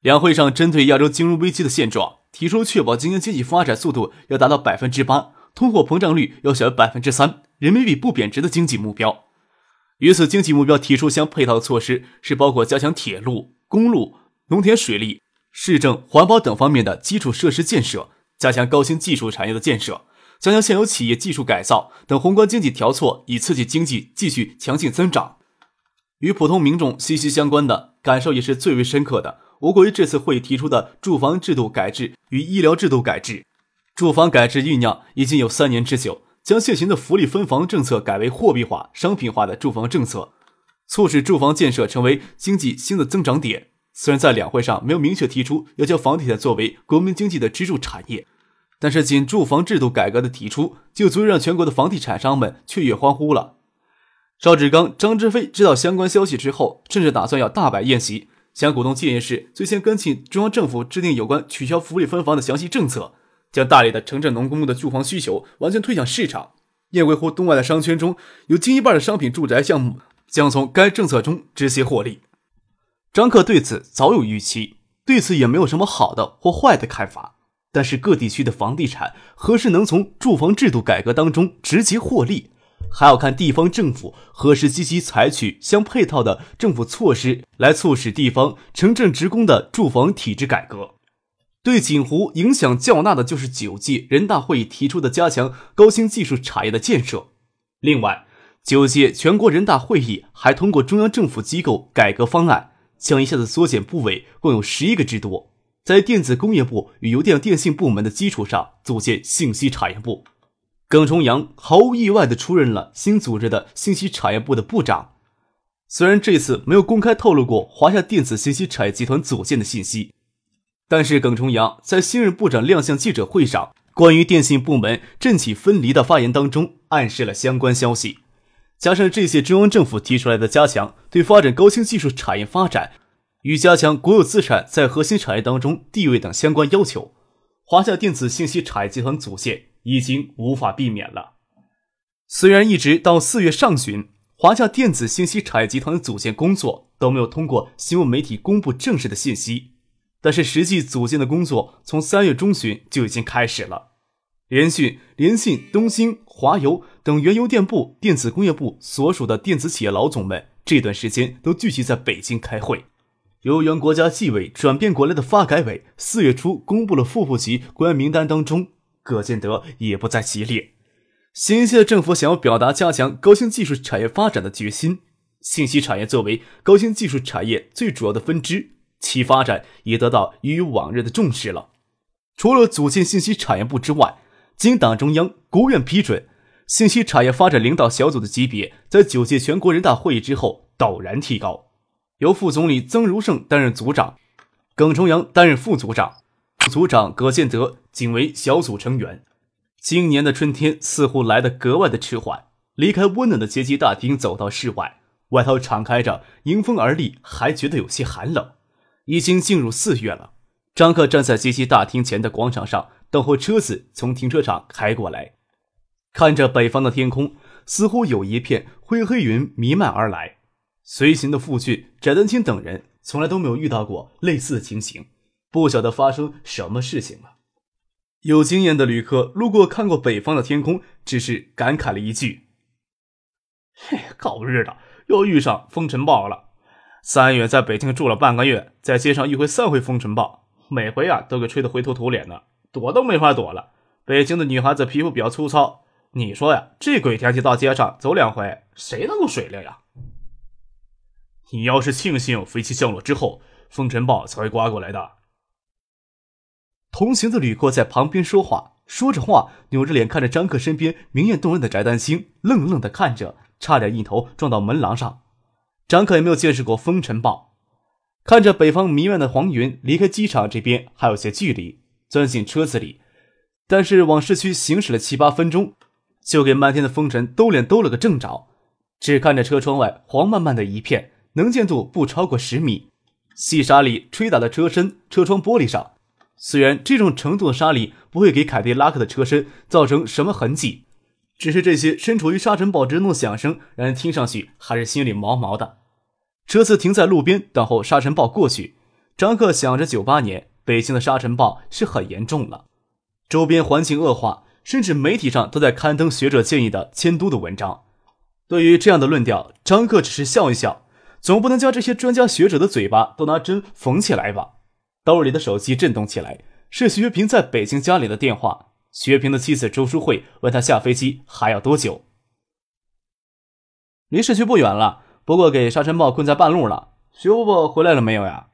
两会上针对亚洲金融危机的现状，提出确保今年经济发展速度要达到百分之八，通货膨胀率要小于百分之三，人民币不贬值的经济目标。与此经济目标提出相配套的措施是包括加强铁路、公路、农田水利、市政、环保等方面的基础设施建设，加强高新技术产业的建设，加强现有企业技术改造等宏观经济调措，以刺激经济继续强劲增长。与普通民众息息相关的感受也是最为深刻的。我国于这次会议提出的住房制度改制与医疗制度改制，住房改制酝酿已经有三年之久，将现行的福利分房政策改为货币化、商品化的住房政策，促使住房建设成为经济新的增长点。虽然在两会上没有明确提出要将房地产作为国民经济的支柱产业，但是仅住房制度改革的提出，就足以让全国的房地产商们雀跃欢呼了。邵志刚、张志飞知道相关消息之后，甚至打算要大摆宴席。将股东建议是最先跟进中央政府制定有关取消福利分房的详细政策，将大力的城镇农工的住房需求完全推向市场。燕归湖东外的商圈中有近一半的商品住宅项目将从该政策中直接获利。张克对此早有预期，对此也没有什么好的或坏的看法。但是各地区的房地产何时能从住房制度改革当中直接获利？还要看地方政府何时积极采取相配套的政府措施，来促使地方城镇职工的住房体制改革。对锦湖影响较大的就是九届人大会议提出的加强高新技术产业的建设。另外，九届全国人大会议还通过中央政府机构改革方案，将一下子缩减部委共有十一个之多，在电子工业部与邮电电信部门的基础上，组建信息产业部。耿崇阳毫无意外地出任了新组织的信息产业部的部长。虽然这次没有公开透露过华夏电子信息产业集团组建的信息，但是耿崇阳在新任部长亮相记者会上关于电信部门政企分离的发言当中暗示了相关消息。加上这些中央政府提出来的加强对发展高新技术产业发展与加强国有资产在核心产业当中地位等相关要求，华夏电子信息产业集团组建。已经无法避免了。虽然一直到四月上旬，华夏电子信息产业集团的组建工作都没有通过新闻媒体公布正式的信息，但是实际组建的工作从三月中旬就已经开始了。联讯、联信、东兴、华邮等原油电部、电子工业部所属的电子企业老总们这段时间都聚集在北京开会。由原国家纪委转变过来的发改委，四月初公布了副部级官员名单当中。葛建德也不在其列。新一届的政府想要表达加强高新技术产业发展的决心，信息产业作为高新技术产业最主要的分支，其发展也得到与往日的重视了。除了组建信息产业部之外，经党中央、国务院批准，信息产业发展领导小组的级别在九届全国人大会议之后陡然提高，由副总理曾如胜担任组长，耿崇阳担任副组长。组长葛建德仅为小组成员。今年的春天似乎来得格外的迟缓。离开温暖的阶级大厅，走到室外，外头敞开着，迎风而立，还觉得有些寒冷。已经进入四月了。张克站在阶级大厅前的广场上，等候车子从停车场开过来，看着北方的天空，似乎有一片灰黑云弥漫而来。随行的傅俊、翟丹青等人从来都没有遇到过类似的情形。不晓得发生什么事情了。有经验的旅客路过看过北方的天空，只是感慨了一句：“嘿，狗日的，又遇上风尘暴了。三月在北京住了半个月，在街上遇回三回风尘暴，每回啊都给吹得灰头土脸的，躲都没法躲了。北京的女孩子皮肤比较粗糙，你说呀，这鬼天气到街上走两回，谁能够水灵呀？你要是庆幸飞机降落之后，风尘暴才会刮过来的。”同行的旅客在旁边说话，说着话，扭着脸看着张克身边明艳动人的翟丹青，愣愣的看着，差点一头撞到门廊上。张克也没有见识过风尘暴，看着北方弥漫的黄云，离开机场这边还有些距离，钻进车子里。但是往市区行驶了七八分钟，就给漫天的风尘兜脸兜了个正着。只看着车窗外黄漫漫的一片，能见度不超过十米，细沙粒吹打在车身、车窗玻璃上。虽然这种程度的沙粒不会给凯迪拉克的车身造成什么痕迹，只是这些身处于沙尘暴之中的响声，让人听上去还是心里毛毛的。车子停在路边等候沙尘暴过去。张克想着，九八年北京的沙尘暴是很严重了，周边环境恶化，甚至媒体上都在刊登学者建议的迁都的文章。对于这样的论调，张克只是笑一笑，总不能将这些专家学者的嘴巴都拿针缝起来吧？兜里的手机震动起来，是徐学平在北京家里的电话。徐学平的妻子周淑慧问他下飞机还要多久？离市区不远了，不过给沙尘暴困在半路了。徐伯伯回来了没有呀？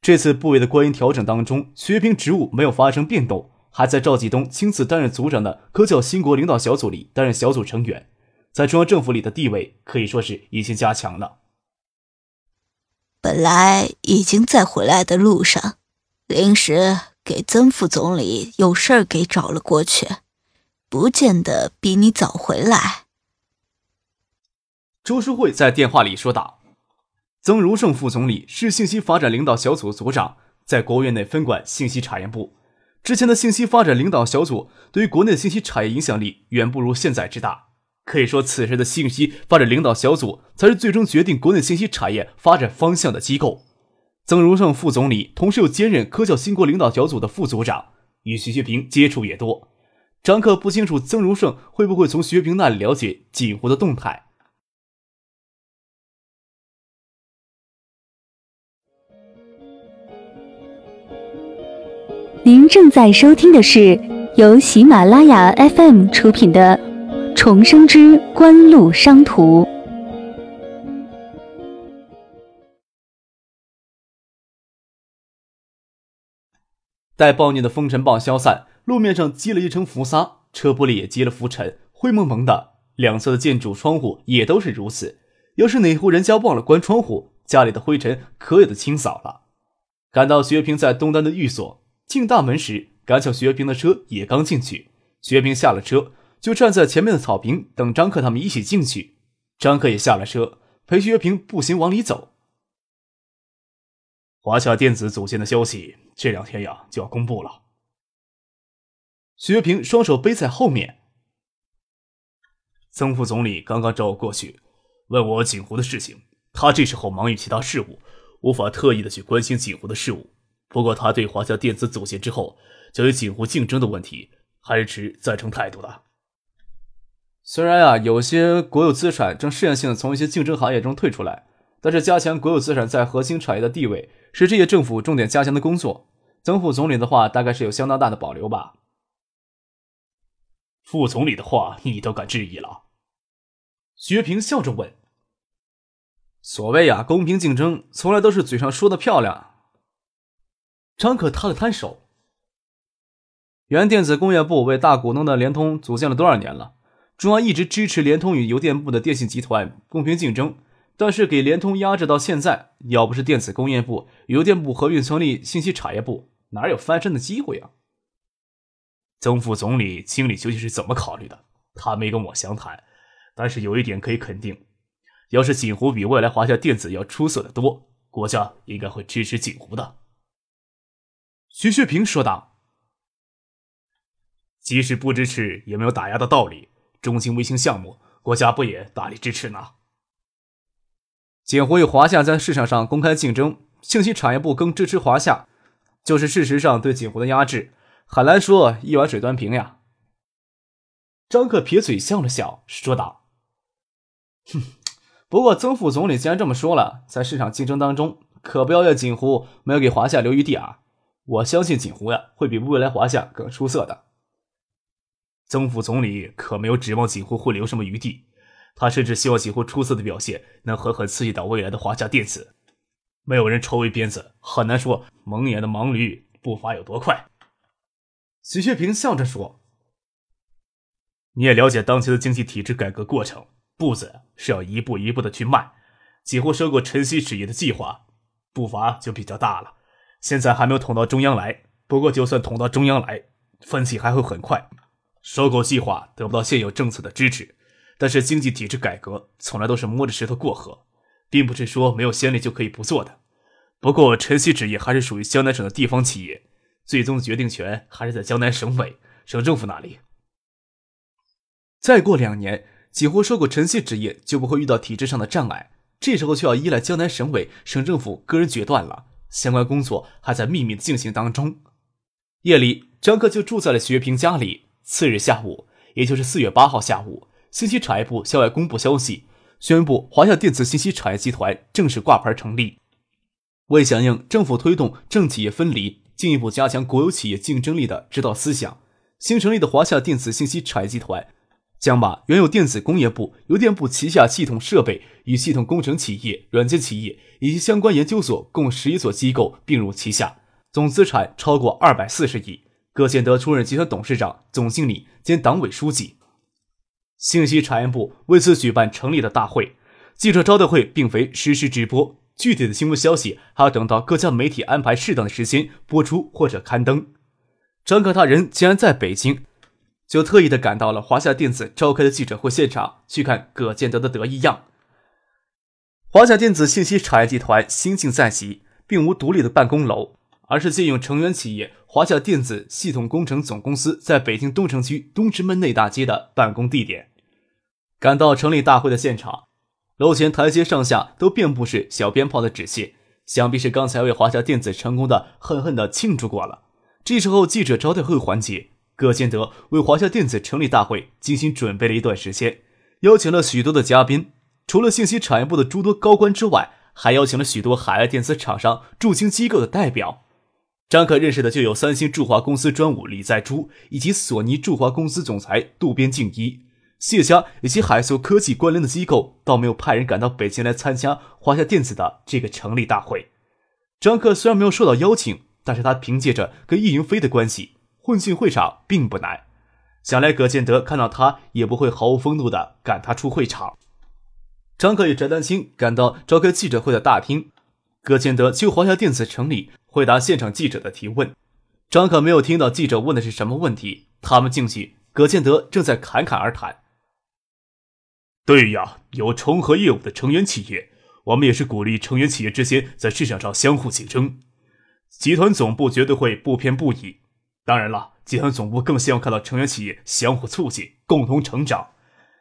这次部委的官员调整当中，徐平职务没有发生变动，还在赵继东亲自担任组长的科教兴国领导小组里担任小组成员。在中央政府里的地位可以说是已经加强了。本来已经在回来的路上，临时给曾副总理有事儿给找了过去，不见得比你早回来。周淑慧在电话里说道：“曾如胜副总理是信息发展领导小组组长，在国务院内分管信息产业部。之前的信息发展领导小组对于国内信息产业影响力远不如现在之大。”可以说，此时的信息发展领导小组才是最终决定国内信息产业发展方向的机构。曾荣胜副总理同时又兼任科教兴国领导小组的副组长，与徐学平接触也多。张克不清楚曾荣胜会不会从徐学平那里了解锦湖的动态。您正在收听的是由喜马拉雅 FM 出品的。重生之官路商途。待暴虐的风尘暴消散，路面上积了一层浮沙，车玻璃也积了浮尘，灰蒙蒙的。两侧的建筑窗户也都是如此。要是哪户人家忘了关窗户，家里的灰尘可有的清扫了。赶到薛平在东单的寓所，进大门时，赶巧薛平的车也刚进去。薛平下了车。就站在前面的草坪等张克他们一起进去。张克也下了车，陪徐学平步行往里走。华夏电子组建的消息，这两天呀就要公布了。徐学平双手背在后面。曾副总理刚刚找我过去，问我锦湖的事情。他这时候忙于其他事务，无法特意的去关心锦湖的事务。不过他对华夏电子组建之后将与锦湖竞争的问题，还是持赞成态度的。虽然啊，有些国有资产正试验性的从一些竞争行业中退出来，但是加强国有资产在核心产业的地位是这些政府重点加强的工作。曾副总理的话大概是有相当大的保留吧？副总理的话你都敢质疑了？薛平笑着问：“所谓呀，公平竞争从来都是嘴上说的漂亮。”张可摊了摊手：“原电子工业部为大股东的联通组建了多少年了？”中央一直支持联通与邮电部的电信集团公平竞争，但是给联通压制到现在，要不是电子工业部、邮电部合并成立信息产业部，哪有翻身的机会啊？曾副总理经理究竟是怎么考虑的？他没跟我详谈，但是有一点可以肯定，要是锦湖比未来华夏电子要出色的多，国家应该会支持锦湖的。徐学平说道：“即使不支持，也没有打压的道理。”中兴卫星项目，国家不也大力支持呢？锦湖与华夏在市场上公开竞争，信息产业部更支持华夏，就是事实上对锦湖的压制，很难说一碗水端平呀。张克撇嘴笑了笑，说道：“哼，不过曾副总理既然这么说了，在市场竞争当中，可不要怨锦湖没有给华夏留余地啊！我相信锦湖呀，会比未来华夏更出色的。”曾副总理可没有指望锦湖会留什么余地，他甚至希望锦湖出色的表现能狠狠刺激到未来的华夏电子。没有人抽围鞭子，很难说蒙眼的盲驴步伐有多快。徐学平笑着说：“你也了解当前的经济体制改革过程，步子是要一步一步的去迈。几乎收购晨曦纸业的计划，步伐就比较大了。现在还没有捅到中央来，不过就算捅到中央来，分歧还会很快。收购计划得不到现有政策的支持，但是经济体制改革从来都是摸着石头过河，并不是说没有先例就可以不做的。不过晨曦纸业还是属于江南省的地方企业，最终决定权还是在江南省委、省政府那里。再过两年，几乎收购晨曦纸业就不会遇到体制上的障碍。这时候就要依赖江南省委、省政府个人决断了。相关工作还在秘密进行当中。夜里，张克就住在了薛平家里。次日下午，也就是四月八号下午，信息产业部向外公布消息，宣布华夏电子信息产业集团正式挂牌成立。为响应政府推动政企业分离、进一步加强国有企业竞争力的指导思想，新成立的华夏电子信息产业集团。将把原有电子工业部、邮电部旗下系统设备与系统工程企业、软件企业以及相关研究所共十一所机构并入旗下，总资产超过二百四十亿。葛建德出任集团董事长、总经理兼党委书记。信息产业部为此举办成立的大会，记者招待会并非实时直播，具体的新闻消息还要等到各家媒体安排适当的时间播出或者刊登。张克他人竟然在北京。就特意的赶到了华夏电子召开的记者会现场，去看葛建德的得意样。华夏电子信息产业集团新晋在即，并无独立的办公楼，而是借用成员企业华夏电子系统工程总公司在北京东城区东直门内大街的办公地点。赶到成立大会的现场，楼前台阶上下都遍布是小鞭炮的纸屑，想必是刚才为华夏电子成功的狠狠的庆祝过了。这时候记者招待会环节。葛建德为华夏电子成立大会精心准备了一段时间，邀请了许多的嘉宾，除了信息产业部的诸多高官之外，还邀请了许多海外电子厂商、驻京机构的代表。张可认识的就有三星驻华公司专务李在洙，以及索尼驻华公司总裁渡边敬一。谢家以及海素科技关联的机构倒没有派人赶到北京来参加华夏电子的这个成立大会。张克虽然没有受到邀请，但是他凭借着跟易云飞的关系。混进会场并不难，想来葛建德看到他也不会毫无风度的赶他出会场。张克与翟丹青赶到召开记者会的大厅，葛建德去华夏电子城里回答现场记者的提问。张可没有听到记者问的是什么问题，他们进去，葛建德正在侃侃而谈。对呀，有重合业务的成员企业，我们也是鼓励成员企业之间在市场上相互竞争，集团总部绝对会不偏不倚。当然了，集团总部更希望看到成员企业相互促进、共同成长，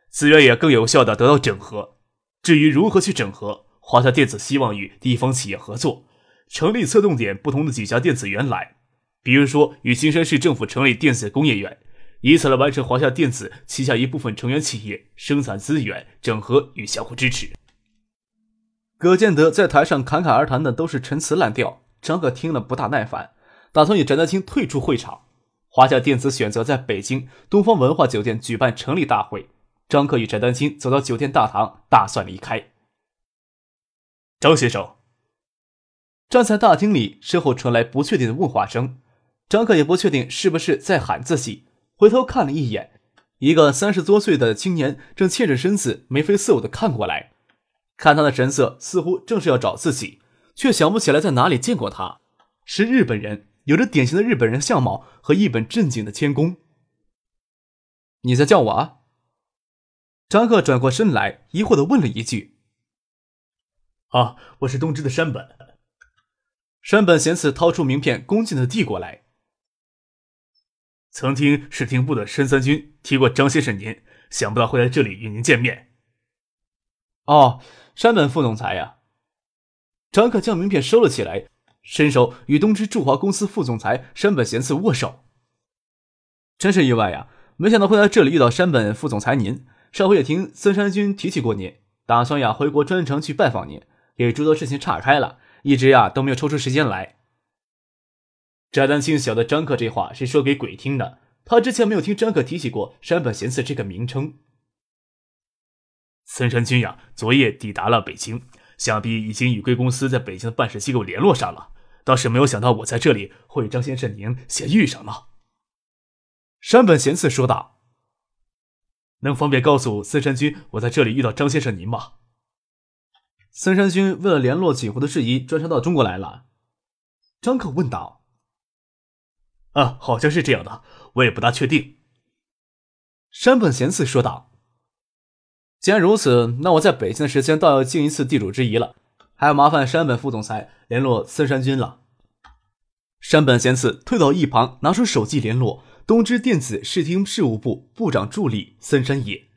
资源也更有效的得到整合。至于如何去整合，华夏电子希望与地方企业合作，成立侧重点不同的几家电子园来，比如说与金山市政府成立电子工业园，以此来完成华夏电子旗下一部分成员企业生产资源整合与相互支持。葛建德在台上侃侃而谈的都是陈词滥调，张可听了不大耐烦。打算与翟丹青退出会场。华夏电子选择在北京东方文化酒店举办成立大会。张克与翟丹青走到酒店大堂，打算离开。张先生站在大厅里，身后传来不确定的问话声。张克也不确定是不是在喊自己，回头看了一眼，一个三十多岁的青年正欠着身子，眉飞色舞的看过来。看他的神色，似乎正是要找自己，却想不起来在哪里见过他。是日本人。有着典型的日本人相貌和一本正经的谦恭。你在叫我啊？张克转过身来，疑惑的问了一句：“啊，我是东芝的山本。”山本贤次掏出名片，恭敬的递过来。曾听视听部的申三军提过张先生您，想不到会在这里与您见面。哦，山本副总裁呀。张克将名片收了起来。伸手与东芝驻华公司副总裁山本贤次握手，真是意外呀！没想到会在这里遇到山本副总裁您。上回也听森山君提起过您，打算呀回国专程去拜访您，给诸多事情岔开了，一直呀都没有抽出时间来。翟丹青晓得张克这话是说给鬼听的，他之前没有听张克提起过山本贤次这个名称。森山君呀，昨夜抵达了北京。想必已经与贵公司在北京的办事机构联络上了，倒是没有想到我在这里会与张先生您先遇上了。山本贤次说道：“能方便告诉森山君我在这里遇到张先生您吗？”森山君为了联络锦湖的事宜，专程到中国来了。张克问道：“啊，好像是这样的，我也不大确定。”山本贤次说道：“既然如此，那我在北京的时间倒要尽一次地主之谊了，还要麻烦山本副总裁联络森山君了。”山本贤次退到一旁，拿出手机联络东芝电子视听事务部部长助理森山野。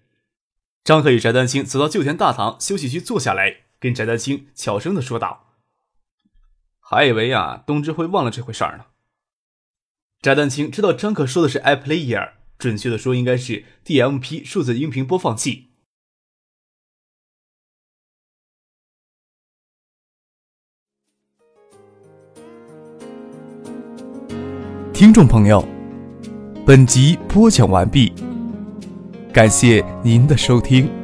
张克与翟丹青走到旧田大堂休息区坐下来，跟翟丹青悄声的说道：“还以为呀，东芝会忘了这回事儿呢。”翟丹青知道张可说的是 iPlayer，准确的说应该是 DMP 数字音频播放器。听众朋友，本集播讲完毕。感谢您的收听。